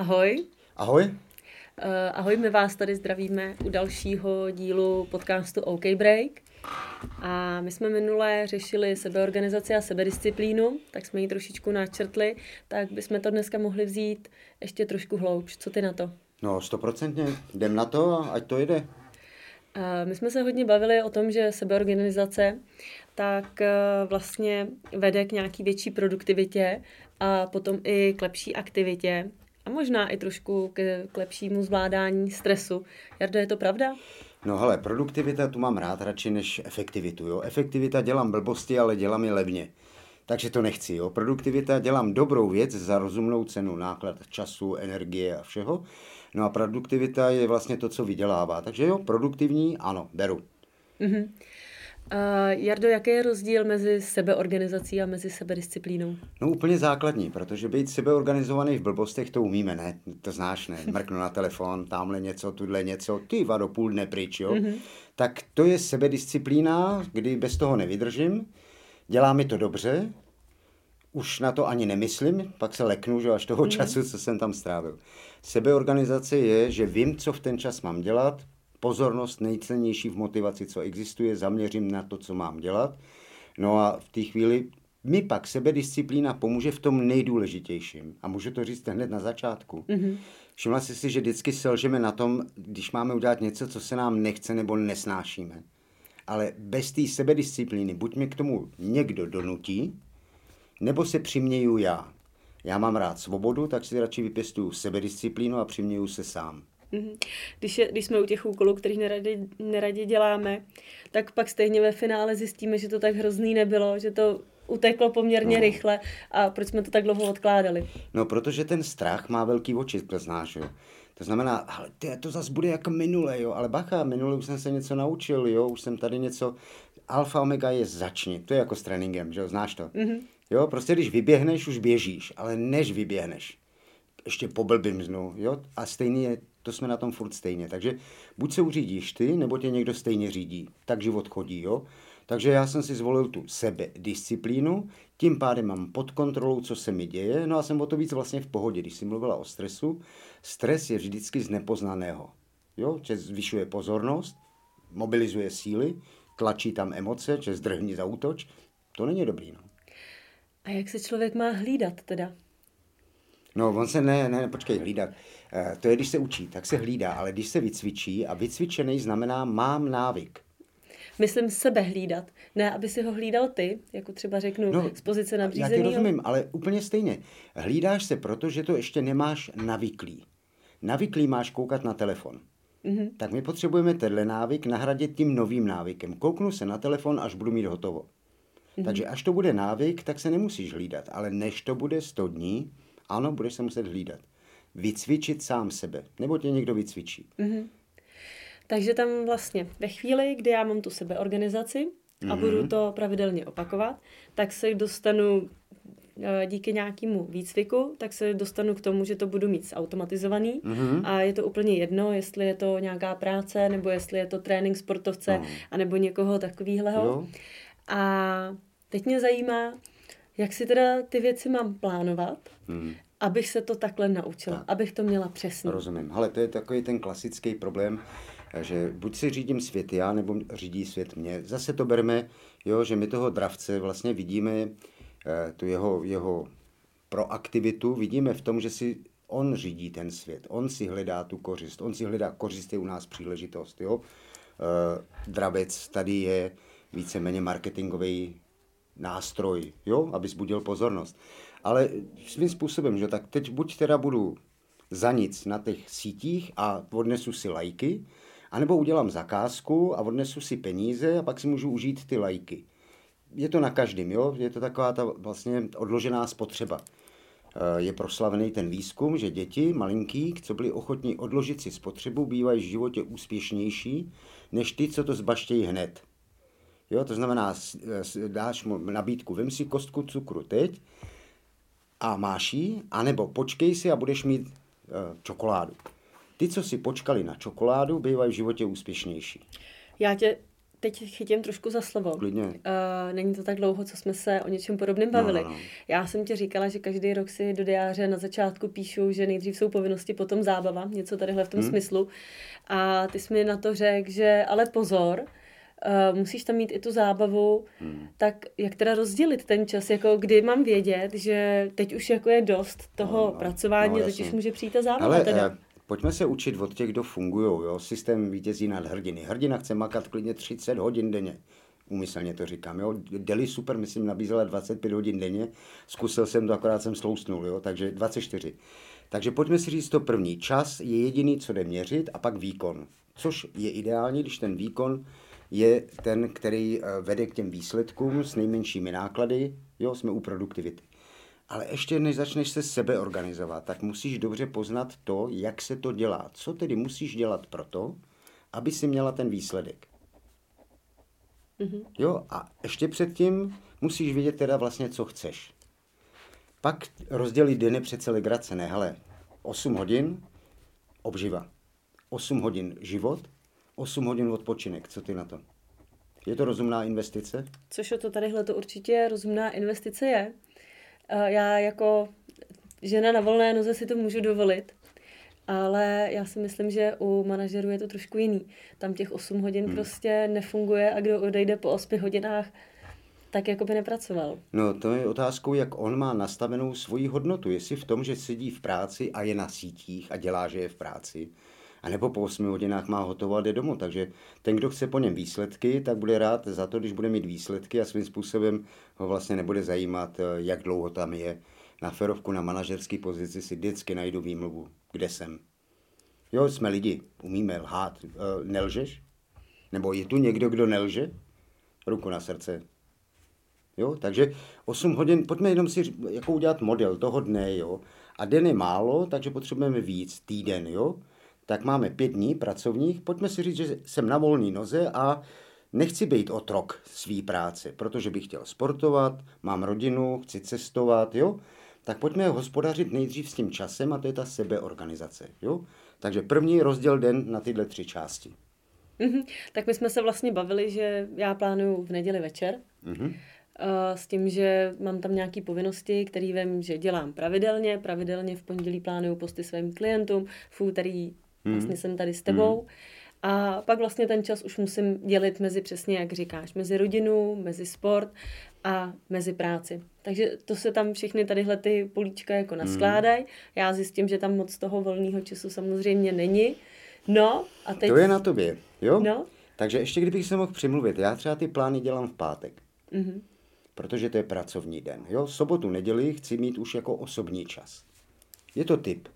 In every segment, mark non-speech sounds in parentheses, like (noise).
Ahoj. Ahoj. Uh, ahoj, my vás tady zdravíme u dalšího dílu podcastu OK Break. A my jsme minule řešili sebeorganizaci a sebedisciplínu, tak jsme ji trošičku načrtli, tak bychom to dneska mohli vzít ještě trošku hloubš. Co ty na to? No, stoprocentně. Jdem na to a ať to jde. A my jsme se hodně bavili o tom, že sebeorganizace tak eh, vlastně vede k nějaký větší produktivitě a potom i k lepší aktivitě a možná i trošku k, k lepšímu zvládání stresu. Jardo, je to pravda? No hele, produktivita tu mám rád radši než efektivitu. Jo? Efektivita dělám blbosti, ale dělám je levně. Takže to nechci. Jo? Produktivita dělám dobrou věc za rozumnou cenu, náklad času, energie a všeho. No a produktivita je vlastně to, co vydělává. Takže jo, produktivní, ano, beru. Mm-hmm. Uh, Jardo, jaký je rozdíl mezi sebeorganizací a mezi sebedisciplínou? No úplně základní, protože být sebeorganizovaný v blbostech to umíme, ne? To znáš, ne? (laughs) Mrknu na telefon, tamhle něco, tudle něco, ty vado půl dne pryč, jo? Mm-hmm. Tak to je sebedisciplína, kdy bez toho nevydržím, dělá mi to dobře, už na to ani nemyslím, pak se leknu, že až toho mm-hmm. času, co jsem tam strávil. Sebeorganizace je, že vím, co v ten čas mám dělat, pozornost nejcennější v motivaci, co existuje, zaměřím na to, co mám dělat. No a v té chvíli mi pak sebedisciplína pomůže v tom nejdůležitějším. A můžu to říct hned na začátku. Mm-hmm. Všimla jsi si, že vždycky selžeme na tom, když máme udělat něco, co se nám nechce nebo nesnášíme. Ale bez té sebedisciplíny buď mě k tomu někdo donutí, nebo se přiměju já. Já mám rád svobodu, tak si radši vypěstuju sebedisciplínu a přiměju se sám. Mhm. Když, je, když jsme u těch úkolů, kterých neradi, neradi děláme, tak pak stejně ve finále zjistíme, že to tak hrozný nebylo, že to uteklo poměrně no. rychle a proč jsme to tak dlouho odkládali. No, protože ten strach má velký oči, znáš, jo. To znamená, ale ty, to zase bude jako minule, jo, ale bacha, minule už jsem se něco naučil, jo, už jsem tady něco, alfa omega je začni, to je jako s tréninkem, že jo, znáš to. Mm-hmm. Jo, prostě když vyběhneš, už běžíš, ale než vyběhneš, ještě poblbím znu, jo, a stejný je to jsme na tom furt stejně. Takže buď se uřídíš ty, nebo tě někdo stejně řídí. Tak život chodí, jo. Takže já jsem si zvolil tu sebedisciplínu, tím pádem mám pod kontrolou, co se mi děje, no a jsem o to víc vlastně v pohodě. Když jsi mluvila o stresu, stres je vždycky z nepoznaného. Jo, že zvyšuje pozornost, mobilizuje síly, tlačí tam emoce, že zdrhni za útoč. To není dobrý, no. A jak se člověk má hlídat teda? No, on se ne, ne, počkej, hlídat. Eh, to je, když se učí, tak se hlídá, ale když se vycvičí a vycvičený znamená mám návyk. Myslím sebe hlídat, ne aby si ho hlídal ty, jako třeba řeknu no, z pozice nadřízeného. Já ti rozumím, ale úplně stejně. Hlídáš se proto, že to ještě nemáš navyklý. Navyklý máš koukat na telefon. Mm-hmm. Tak my potřebujeme tenhle návyk nahradit tím novým návykem. Kouknu se na telefon, až budu mít hotovo. Mm-hmm. Takže až to bude návyk, tak se nemusíš hlídat. Ale než to bude 100 dní, ano, budeš se muset hlídat vycvičit sám sebe, nebo tě někdo vycvičí. Mm-hmm. Takže tam vlastně ve chvíli, kdy já mám tu sebeorganizaci a mm-hmm. budu to pravidelně opakovat, tak se dostanu eh, díky nějakému výcviku, tak se dostanu k tomu, že to budu mít automatizovaný mm-hmm. a je to úplně jedno, jestli je to nějaká práce, nebo jestli je to trénink sportovce, no. anebo někoho takového. A teď mě zajímá, jak si teda ty věci mám plánovat, mm abych se to takhle naučila, tak. abych to měla přesně. Rozumím. Ale to je takový ten klasický problém, že buď si řídím svět já, nebo řídí svět mě. Zase to bereme, jo, že my toho dravce vlastně vidíme eh, tu jeho, jeho proaktivitu, vidíme v tom, že si on řídí ten svět, on si hledá tu kořist, on si hledá kořist, je u nás příležitost. Jo? Eh, dravec tady je víceméně marketingový nástroj, jo, aby zbudil pozornost ale svým způsobem, že tak teď buď teda budu za nic na těch sítích a odnesu si lajky, anebo udělám zakázku a odnesu si peníze a pak si můžu užít ty lajky. Je to na každém, jo? Je to taková ta vlastně odložená spotřeba. Eh, je proslavený ten výzkum, že děti malinký, co byli ochotní odložit si spotřebu, bývají v životě úspěšnější, než ty, co to zbaštějí hned. Jo, to znamená, dáš mu nabídku, vem si kostku cukru teď a máš ji, anebo počkej si a budeš mít uh, čokoládu. Ty, co si počkali na čokoládu, bývají v životě úspěšnější. Já tě teď chytím trošku za slovo. Klidně. Uh, není to tak dlouho, co jsme se o něčem podobném bavili. No, no, no. Já jsem ti říkala, že každý rok si do diáře na začátku píšu, že nejdřív jsou povinnosti, potom zábava, něco tadyhle v tom hmm. smyslu. A ty jsi mi na to řekl, že ale pozor, uh, musíš tam mít i tu zábavu, hmm. tak jak teda rozdělit ten čas, jako kdy mám vědět, že teď už jako je dost toho no, no, pracování, no, teď už může přijít ta zábava Ale, teda. Uh, pojďme se učit od těch, kdo fungují, jo, systém vítězí nad hrdiny. Hrdina chce makat klidně 30 hodin denně. Úmyslně to říkám, jo. Deli super, myslím, nabízela 25 hodin denně. Zkusil jsem to, akorát jsem slousnul, jo, takže 24. Takže pojďme si říct to první. Čas je jediný, co jde měřit, a pak výkon. Což je ideální, když ten výkon je ten, který eh, vede k těm výsledkům s nejmenšími náklady. Jo, jsme u produktivity. Ale ještě než začneš se sebe organizovat, tak musíš dobře poznat to, jak se to dělá. Co tedy musíš dělat proto, aby si měla ten výsledek. Mm-hmm. Jo, a ještě předtím musíš vědět teda vlastně, co chceš. Pak rozdělit dny přece legrace, ne, hele, 8 hodin obživa, 8 hodin život 8 hodin odpočinek. Co ty na to? Je to rozumná investice? Což o to tadyhle to určitě rozumná investice je. Já jako žena na volné noze si to můžu dovolit, ale já si myslím, že u manažerů je to trošku jiný. Tam těch 8 hodin hmm. prostě nefunguje a kdo odejde po 8 hodinách, tak jako by nepracoval. No to je otázkou, jak on má nastavenou svoji hodnotu. Jestli v tom, že sedí v práci a je na sítích a dělá, že je v práci, a nebo po 8 hodinách má hotovo a jde domů. Takže ten, kdo chce po něm výsledky, tak bude rád za to, když bude mít výsledky a svým způsobem ho vlastně nebude zajímat, eh, jak dlouho tam je. Na ferovku, na manažerské pozici si vždycky najdu výmluvu, kde jsem. Jo, jsme lidi, umíme lhát. Eh, nelžeš? Nebo je tu někdo, kdo nelže? Ruku na srdce. Jo, takže 8 hodin, pojďme jenom si jako udělat model toho dne, jo. A den je málo, takže potřebujeme víc, týden, jo tak máme pět dní pracovních. Pojďme si říct, že jsem na volné noze a nechci být otrok svý práce, protože bych chtěl sportovat, mám rodinu, chci cestovat, jo? Tak pojďme hospodařit nejdřív s tím časem a to je ta sebeorganizace, jo? Takže první rozděl den na tyhle tři části. Mm-hmm. Tak my jsme se vlastně bavili, že já plánuju v neděli večer. Mm-hmm. S tím, že mám tam nějaké povinnosti, které vím, že dělám pravidelně. Pravidelně v pondělí plánuju posty svým klientům, v úterý Mm. Vlastně jsem tady s tebou. Mm. A pak vlastně ten čas už musím dělit mezi přesně, jak říkáš, mezi rodinu, mezi sport a mezi práci. Takže to se tam všechny tadyhle ty políčka jako hmm. naskládají. Mm. Já zjistím, že tam moc toho volného času samozřejmě není. No a teď... To je na tobě, jo? No. Takže ještě kdybych se mohl přimluvit, já třeba ty plány dělám v pátek. Mm-hmm. Protože to je pracovní den. Jo, sobotu, neděli chci mít už jako osobní čas. Je to typ.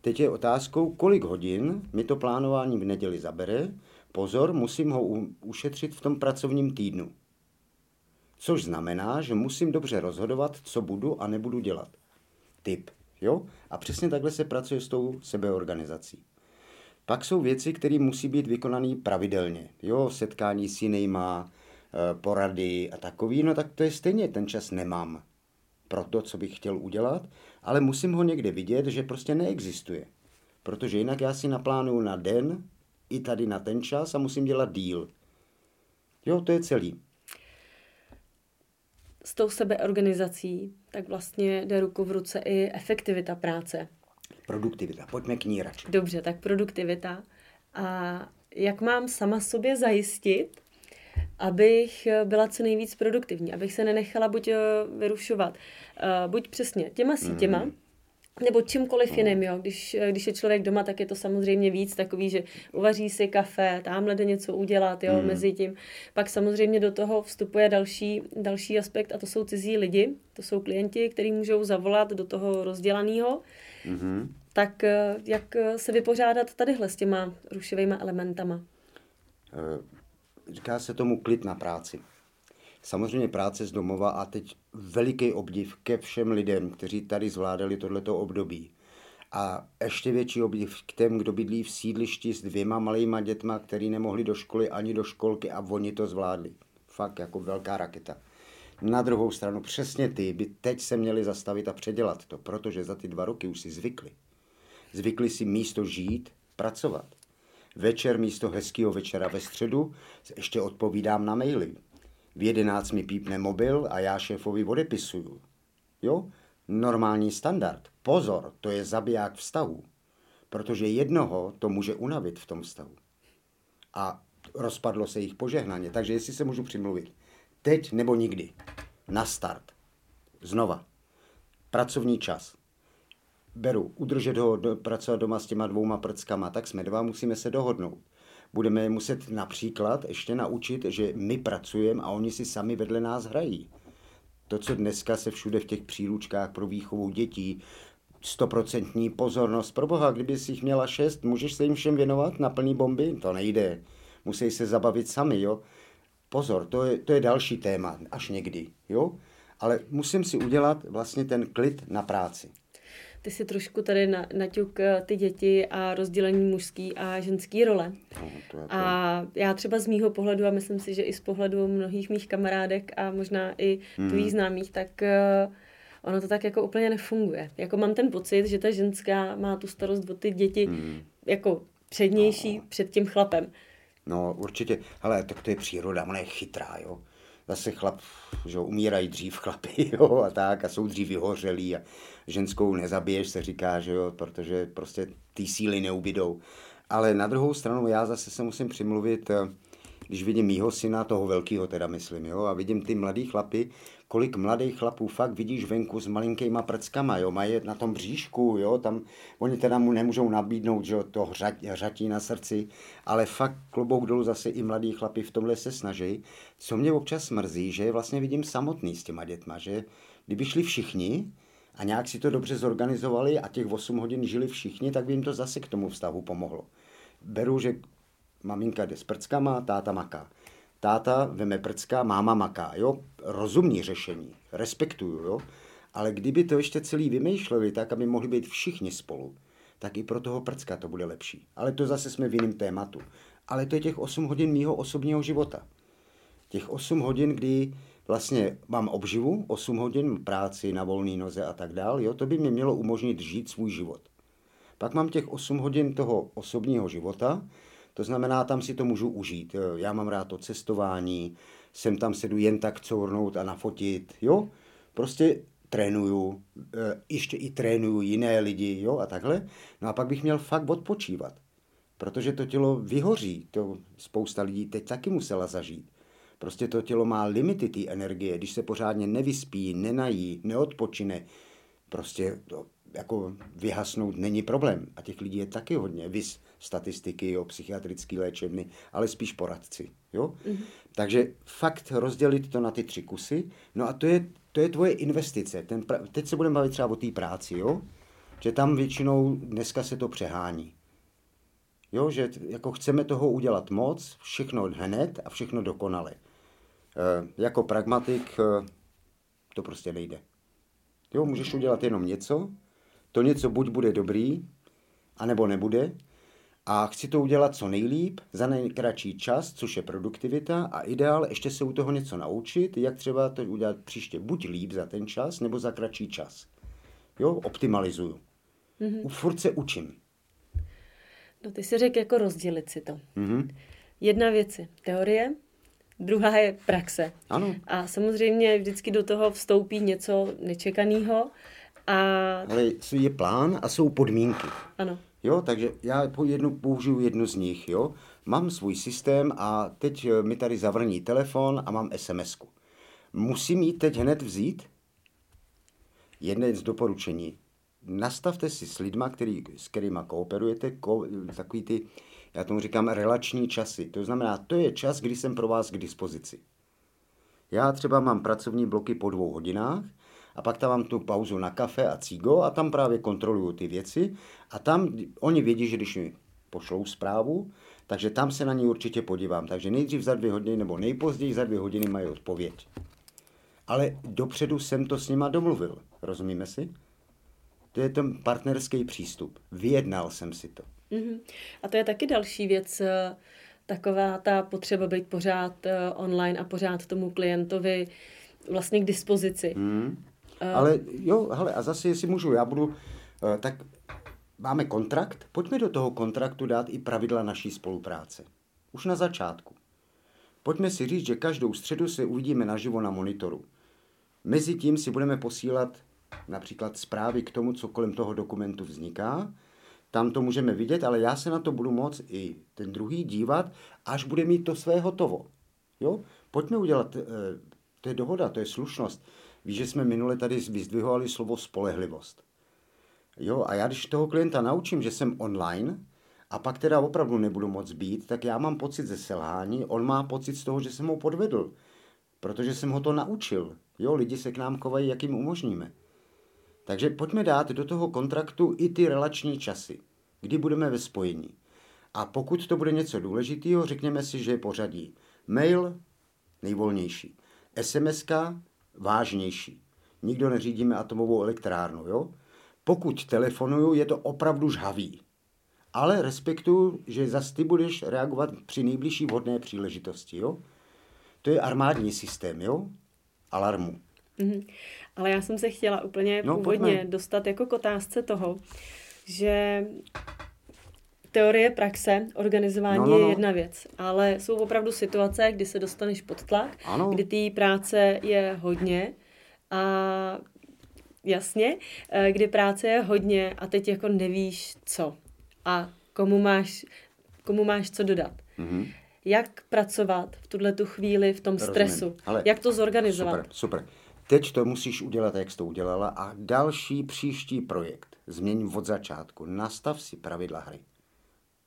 Teď je otázkou, kolik hodin mi to plánování v neděli zabere. Pozor, musím ho ušetřit v tom pracovním týdnu. Což znamená, že musím dobře rozhodovat, co budu a nebudu dělat. Typ. Jo? A přesně takhle se pracuje s tou sebeorganizací. Pak jsou věci, které musí být vykonané pravidelně. Jo, setkání s jinýma, eh, porady a takový, no tak to je stejně, ten čas nemám pro to, co bych chtěl udělat, ale musím ho někde vidět, že prostě neexistuje. Protože jinak já si naplánuju na den, i tady na ten čas a musím dělat díl. Jo, to je celý. S tou sebeorganizací tak vlastně jde ruku v ruce i efektivita práce. Produktivita. Pojďme k ní radši. Dobře, tak produktivita. A jak mám sama sobě zajistit, abych byla co nejvíc produktivní, abych se nenechala buď eh, vyrušovat, buď přesně těma sítěma, mm. nebo čímkoliv jiným, jo. Když, eh, když je člověk doma, tak je to samozřejmě víc takový, že uvaří si kafe, tamhle jde něco udělat, jo, mm. mezi tím. Pak samozřejmě do toho vstupuje další, další aspekt a to jsou cizí lidi, to jsou klienti, kteří můžou zavolat do toho rozdělaného. Mm-hmm. Tak jak se vypořádat tadyhle s těma rušivými elementama? říká se tomu klid na práci. Samozřejmě práce z domova a teď veliký obdiv ke všem lidem, kteří tady zvládali tohleto období. A ještě větší obdiv k těm, kdo bydlí v sídlišti s dvěma malýma dětma, který nemohli do školy ani do školky a oni to zvládli. Fakt jako velká raketa. Na druhou stranu přesně ty by teď se měli zastavit a předělat to, protože za ty dva roky už si zvykli. Zvykli si místo žít, pracovat. Večer místo hezkého večera ve středu ještě odpovídám na maily. V jedenáct mi pípne mobil a já šéfovi odepisuju. Jo? Normální standard. Pozor, to je zabiják vztahu. Protože jednoho to může unavit v tom vztahu. A rozpadlo se jich požehnaně. Takže jestli se můžu přimluvit. Teď nebo nikdy. Na start. Znova. Pracovní čas. Beru, udržet ho, do, pracovat doma s těma dvouma prckama, tak jsme dva, musíme se dohodnout. Budeme muset například ještě naučit, že my pracujeme a oni si sami vedle nás hrají. To, co dneska se všude v těch příručkách pro výchovu dětí, stoprocentní pozornost. Pro boha, kdyby si jich měla šest, můžeš se jim všem věnovat na plný bomby? To nejde. Musí se zabavit sami, jo. Pozor, to je, to je další téma, až někdy, jo. Ale musím si udělat vlastně ten klid na práci. Ty si trošku tady na, naťuk eh, ty děti a rozdělení mužský a ženský role. No, to to. A já třeba z mýho pohledu, a myslím si, že i z pohledu mnohých mých kamarádek a možná i tvých známých, tak eh, ono to tak jako úplně nefunguje. Jako mám ten pocit, že ta ženská má tu starost o ty děti jako přednější před tím chlapem. No, určitě. Ale tak to je příroda, ona je chytrá, jo. Zase chlap, že jo, umírají dřív chlapy, (laughs) jo, a tak, a jsou dřív vyhořelí a ženskou nezabiješ, se říká, že jo, protože prostě ty síly neubydou. Ale na druhou stranu já zase se musím přimluvit, eh, když vidím mýho syna, toho velkého teda myslím, jo, a vidím ty mladý chlapy, kolik mladých chlapů fakt vidíš venku s malinkýma prckama, jo, mají na tom bříšku, jo, tam oni teda mu nemůžou nabídnout, že jo, to hřat, hřatí na srdci, ale fakt klobouk dolů zase i mladí chlapi v tomhle se snaží. Co mě občas mrzí, že je vlastně vidím samotný s těma dětma, že kdyby šli všichni a nějak si to dobře zorganizovali a těch 8 hodin žili všichni, tak by jim to zase k tomu vztahu pomohlo. Beru, že maminka jde s prckama, táta maká. Táta veme prcka, máma maká, jo? Rozumní řešení, respektuju, jo? Ale kdyby to ještě celý vymýšleli tak, aby mohli být všichni spolu, tak i pro toho prcka to bude lepší. Ale to zase jsme v jiném tématu. Ale to je těch 8 hodin mýho osobního života. Těch 8 hodin, kdy vlastně mám obživu, 8 hodin práci na volné noze a tak dál, jo, to by mě mělo umožnit žít svůj život. Pak mám těch 8 hodin toho osobního života, to znamená, tam si to můžu užít. Já mám rád to cestování, sem tam se jdu jen tak cournout a nafotit, jo. Prostě trénuju, eh, ještě i trénuju jiné lidi, jo, a takhle. No a pak bych měl fakt odpočívat. Protože to tělo vyhoří, to spousta lidí teď taky musela zažít. Prostě to tělo má limity té energie, když se pořádně nevyspí, nenají, neodpočine, prostě to jako vyhasnout není problém. A těch lidí je taky hodně. Vys statistiky, jo, psychiatrické léčebny, ale spíš poradci. Jo? Mm-hmm. Takže fakt rozdělit to na ty tři kusy. No a to je, to je tvoje investice. Ten pra... Teď se budeme bavit třeba o té práci, jo? že tam většinou dneska se to přehání. Jo, že jako chceme toho udělat moc, všechno hned a všechno dokonale. E, jako pragmatik e, to prostě nejde. Jo, můžeš udělat jenom něco, to něco buď bude dobrý, anebo nebude, a chci to udělat co nejlíp, za nejkratší čas, což je produktivita a ideál ještě se u toho něco naučit, jak třeba to udělat příště buď líp za ten čas, nebo za kratší čas. Jo, optimalizuju. Mm-hmm. Furt se učím. No ty si řekl jako rozdělit si to. Mm-hmm. Jedna věc je teorie, druhá je praxe. Ano. A samozřejmě vždycky do toho vstoupí něco nečekaného. A... Ale je plán a jsou podmínky. Ano. Jo, takže já po jednu, použiju jednu z nich, jo. Mám svůj systém a teď eh, mi tady zavrní telefon a mám sms -ku. Musím ji teď hned vzít? Jedné z doporučení. Nastavte si s lidma, který, s kterými kooperujete, ko, takový ty, já tomu říkám, relační časy. To znamená, to je čas, kdy jsem pro vás k dispozici. Já třeba mám pracovní bloky po dvou hodinách a pak tam mám tu pauzu na kafe a cigo a tam právě kontroluju ty věci a tam oni vědí, že když mi pošlou zprávu, takže tam se na ní určitě podívám. Takže nejdřív za dvě hodiny nebo nejpozději za dvě hodiny mají odpověď. Ale dopředu jsem to s nima domluvil. Rozumíme si? To je ten partnerský přístup. Vyjednal jsem si to. Mm-hmm. A to je taky další věc, eh, taková ta potřeba být pořád eh, online a pořád tomu klientovi vlastně k dispozici. Mm. Uh. Ale jo, hele, a zase, jestli můžu, já budu, uh, tak máme kontrakt, pojďme do toho kontraktu dát i pravidla naší spolupráce. Už na začátku. Pojďme si říct, že každou středu se uvidíme naživo na monitoru. Mezitím si budeme posílat například zprávy k tomu, co kolem toho dokumentu vzniká. Tam to můžeme vidět, ale já se na to budu moct i ten druhý dívat, až bude mít to své hotovo. Jo? Pojďme udělat, eh, to je dohoda, to je slušnost. Víš, že jsme minule tady vyzdvihovali slovo spolehlivost. Jo, a já když toho klienta naučím, že jsem online, a pak teda opravdu nebudu moc být, tak já mám pocit ze selhání, on má pocit z toho, že jsem ho podvedl, protože jsem ho to naučil. Jo, lidi se k nám kovají, jak jim umožníme. Takže pojďme dát do toho kontraktu i ty relační časy, kdy budeme ve spojení. A pokud to bude něco důležitého, řekněme si, že je pořadí. Mail nejvolnější, SMS vážnější. Nikdo neřídíme atomovou elektrárnu, jo? Pokud telefonuju, je to opravdu žhavý. Ale respektuju, že zase ty budeš reagovat při nejbližší vhodné příležitosti, jo? To je armádní systém, jo? Alarmu. Mm-hmm. Ale já jsem se chtěla úplně no, původně pojďme. dostat jako k otázce toho, že teorie praxe, organizování no, no, no. je jedna věc, ale jsou opravdu situace, kdy se dostaneš pod tlak, ano. kdy té práce je hodně a jasně, eh, kdy práce je hodně a teď jako nevíš co a komu máš, komu máš co dodat. Mm-hmm. Jak pracovat v tuhle tu chvíli v tom Rozumím. stresu? Ale jak to zorganizovat? Super, super. Teď to musíš udělat, jak jsi to udělala a další příští projekt změň od začátku. Nastav si pravidla hry.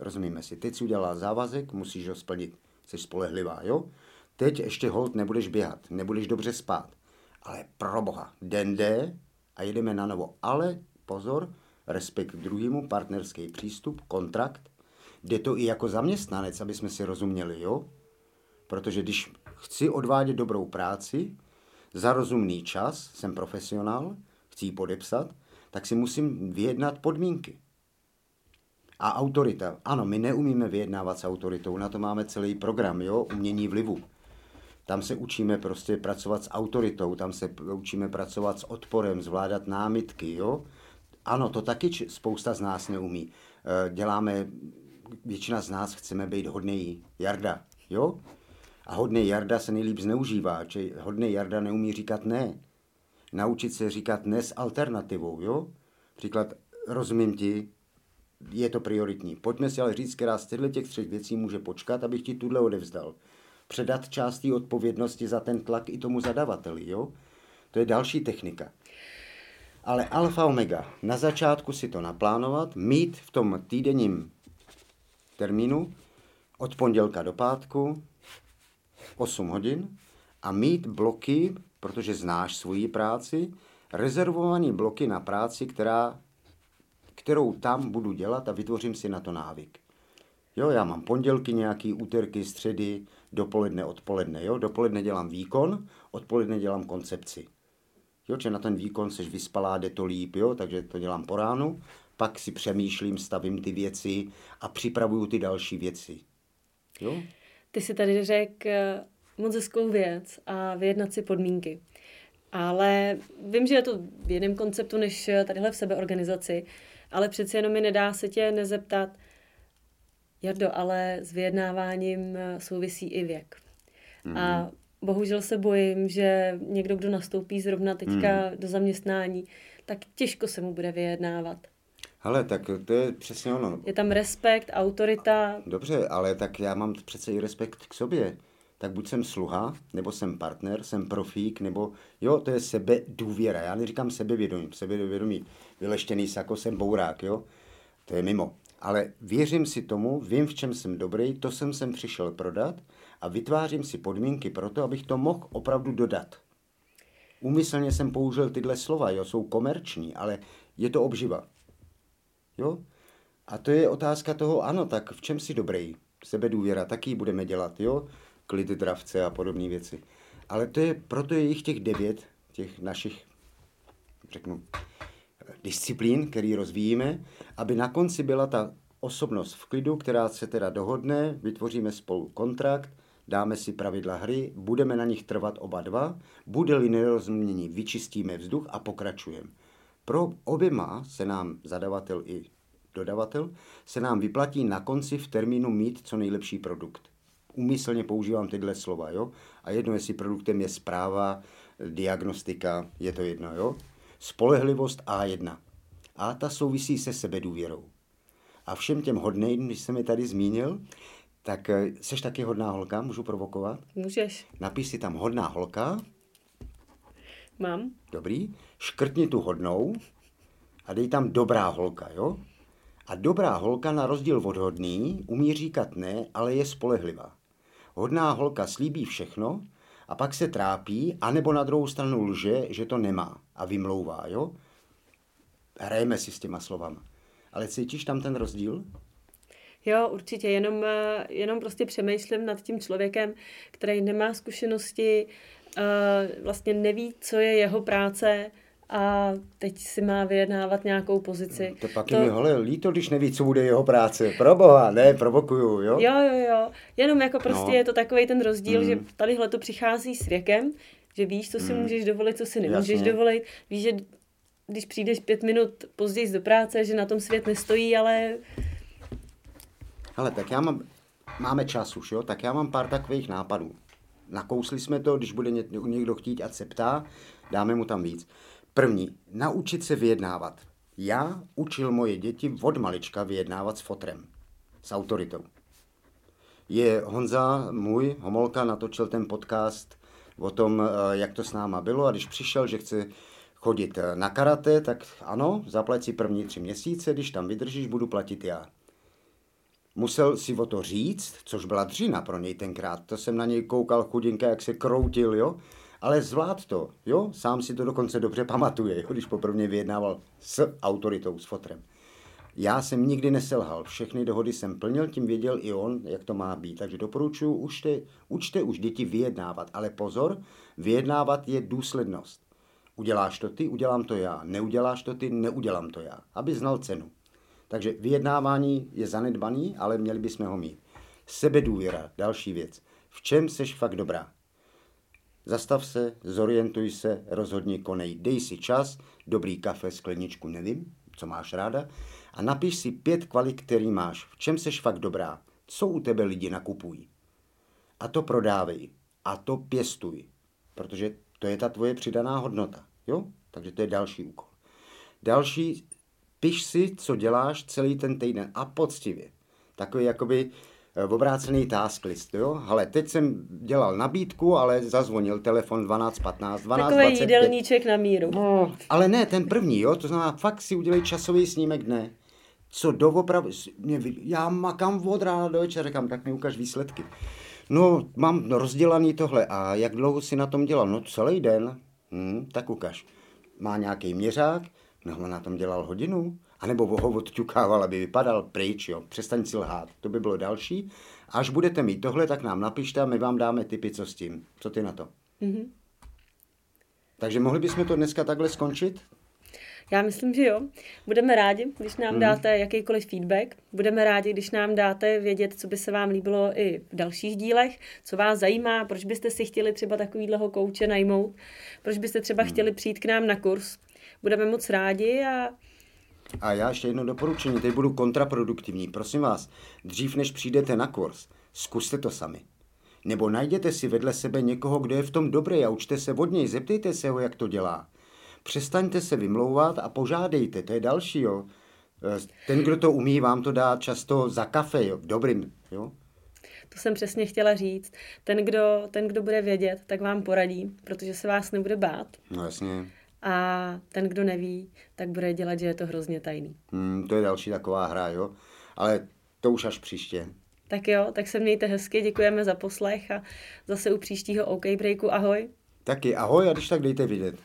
Rozumíme si. Teď si udělala závazek, musíš ho splnit. Jsi spolehlivá, jo? Teď ještě hold nebudeš běhat, nebudeš dobře spát. Ale pro boha, den jde a jedeme na novo. Ale pozor, respekt k druhému, partnerský přístup, kontrakt. Jde to i jako zaměstnanec, aby jsme si rozuměli, jo? Protože když chci odvádět dobrou práci, za rozumný čas, jsem profesionál, chci ji podepsat, tak si musím vyjednat podmínky. A autorita. Ano, my neumíme vyjednávat s autoritou, na to máme celý program, jo, umění vlivu. Tam se učíme prostě pracovat s autoritou, tam se učíme pracovat s odporem, zvládat námitky, jo. Ano, to taky spousta z nás neumí. Eh, děláme, většina z nás chceme být hodný Jarda, jo? A hodný Jarda se nejlíp zneužívá, či hodný Jarda neumí říkat ne. Naučit se říkat ne s alternativou, jo? Příklad, rozumím ti, je to prioritní. Pojďme si ale říct, která z těchto těch třech věcí může počkat, abych ti tuhle odevzdal. Předat část té odpovědnosti za ten tlak i tomu zadavateli, jo? To je další technika. Ale alfa omega, na začátku si to naplánovat, mít v tom týdenním termínu od pondělka do pátku 8 hodin a mít bloky, protože znáš svoji práci, rezervované bloky na práci, která, kterou tam budu dělat a vytvořím si na to návyk. Jo, já mám pondělky, nějaký úterky, středy, dopoledne, odpoledne. Jo, dopoledne dělám výkon, odpoledne dělám koncepci. Jo, že na ten výkon seš vyspalá, jde to líp, jo, takže to dělám po ránu, pak si přemýšlím, stavím ty věci a připravuju ty další věci. Jo? Ty si tady řekl eh, moc hezkou věc a vyjednat si podmínky. Ale vím, že je to v jiném konceptu než tadyhle v sebeorganizaci, ale přeci jenom mi nedá se tě nezeptat, Jardo, ale s vyjednáváním eh, souvisí i věk. Mm. A bohužel se bojím, že někdo, kdo nastoupí zrovna teďka mm. do zaměstnání, tak těžko se mu bude vyjednávat. Ale tak to je přesně ono. Je tam respekt, autorita. Dobře, ale tak já mám přece i respekt k sobě. Tak buď jsem sluha, nebo jsem partner, jsem profík, nebo jo, to je sebe důvěra. Já neříkám sebevědomí, sebevědomí, vyleštěný sako, jsem bourák, jo. To je mimo. Ale věřím si tomu, vím, v čem jsem dobrý, to jsem sem přišel prodat a vytvářím si podmínky pro to, abych to mohl opravdu dodat. Úmyslně jsem použil tyhle slova, jo, jsou komerční, ale je to obživa. Jo? A to je otázka toho, ano, tak v čem si dobrý? Sebedůvěra, taky budeme dělat, jo? Klid dravce a podobné věci. Ale to je, proto je jich těch devět, těch našich, řeknu, disciplín, který rozvíjíme, aby na konci byla ta osobnost v klidu, která se teda dohodne, vytvoříme spolu kontrakt, dáme si pravidla hry, budeme na nich trvat oba dva, bude-li nerozumění, vyčistíme vzduch a pokračujeme. Pro oběma se nám zadavatel i dodavatel, se nám vyplatí na konci v termínu mít co nejlepší produkt. Umyslně používám tyhle slova, jo? A jedno, jestli produktem je zpráva, diagnostika, je to jedno, jo? Spolehlivost A1. A ta souvisí se sebedůvěrou. A všem těm hodným, když jsem je tady zmínil, tak seš taky hodná holka, můžu provokovat? Můžeš. Napiš si tam hodná holka. Mám. Dobrý. Škrtni tu hodnou a dej tam dobrá holka, jo? A dobrá holka na rozdíl od hodný umí říkat ne, ale je spolehlivá. Hodná holka slíbí všechno a pak se trápí, anebo na druhou stranu lže, že to nemá a vymlouvá, jo? Hrajeme si s těma slovama. Ale cítíš tam ten rozdíl? Jo, určitě, jenom, eh, jenom prostě přemýšlím nad tím člověkem, který nemá zkušenosti, eh, vlastně neví, co je jeho práce a teď si má vyjednávat nějakou pozici. To pak to... je mi hole, líto, když neví, co bude jeho práce. Proboha, ne, provokuju, jo? Jo, jo, jo. Jenom jako prostě no. je to takový ten rozdíl, mm. že tadyhle to přichází s věkem, že víš, co si mm. můžeš dovolit, co si nemůžeš Jasně. dovolit. Víš, že když přijdeš pět minut později do práce, že na tom svět nestojí, ale... Ale tak já mám, máme čas už, jo? Tak já mám pár takových nápadů. Nakousli jsme to, když bude někdo chtít, ať se ptá, dáme mu tam víc. První, naučit se vyjednávat. Já učil moje děti od malička vyjednávat s fotrem, s autoritou. Je Honza, můj Homolka, natočil ten podcast o tom, eh, jak to s náma bylo a když přišel, že chce chodit eh, na karate, tak ano, zaplať si první tři měsíce, když tam vydržíš, budu platit já. Musel si o to říct, což byla dřina pro něj tenkrát. To jsem na něj koukal chudinka, jak se kroutil, jo ale zvlád to, jo, sám si to dokonce dobře pamatuje, jo, když poprvé vyjednával s autoritou, s fotrem. Já jsem nikdy neselhal, všechny dohody jsem plnil, tím věděl i on, jak to má být. Takže doporučuji, učte, učte už děti vyjednávat, ale pozor, vyjednávat je důslednost. Uděláš to ty, udělám to já. Neuděláš to ty, neudělám to já. Aby znal cenu. Takže vyjednávání je zanedbaný, ale měli bychom ho mít. Sebedůvěra, další věc. V čem seš fakt dobrá? Zastav se, zorientuj se, rozhodni, konej, dej si čas, dobrý kafe, skleničku, nevím, co máš ráda, a napiš si pět kvalit, který máš, v čem seš fakt dobrá, co u tebe lidi nakupují. A to prodávej. A to pěstuj. Protože to je ta tvoje přidaná hodnota. Jo? Takže to je další úkol. Další, piš si, co děláš celý ten týden a poctivě. Takový jakoby obrácený task list, jo. Ale teď jsem dělal nabídku, ale zazvonil telefon 12.15, 12.25. Takový jídelníček na míru. No, ale ne, ten první, jo, to znamená, fakt si udělej časový snímek dne. Co doopravdy, já makám od rána do večera, říkám, tak mi ukaž výsledky. No, mám rozdělaný tohle a jak dlouho si na tom dělal? No celý den. Hm, tak ukaž. Má nějaký měřák? No, on na tom dělal hodinu anebo ho odťukával, aby vypadal pryč, jo. Přestaň si lhát, to by bylo další. Až budete mít tohle, tak nám napište a my vám dáme tipy, co s tím. Co ty na to? Mm-hmm. Takže mohli bychom to dneska takhle skončit? Já myslím, že jo. Budeme rádi, když nám mm. dáte jakýkoliv feedback. Budeme rádi, když nám dáte vědět, co by se vám líbilo i v dalších dílech, co vás zajímá, proč byste si chtěli třeba takovýhleho kouče najmout, proč byste třeba mm. chtěli přijít k nám na kurz. Budeme moc rádi a a já ještě jedno doporučení, teď budu kontraproduktivní. Prosím vás, dřív než přijdete na kurz, zkuste to sami. Nebo najděte si vedle sebe někoho, kdo je v tom dobrý a učte se od něj, zeptejte se ho, jak to dělá. Přestaňte se vymlouvat a požádejte, to je další, jo. Ten, kdo to umí, vám to dá často za kafe, jo, dobrým, jo. To jsem přesně chtěla říct. Ten kdo, ten, kdo bude vědět, tak vám poradí, protože se vás nebude bát. No jasně a ten, kdo neví, tak bude dělat, že je to hrozně tajný. Hmm, to je další taková hra, jo? Ale to už až příště. Tak jo, tak se mějte hezky, děkujeme za poslech a zase u příštího OK Breaku ahoj. Taky ahoj a když tak dejte vidět.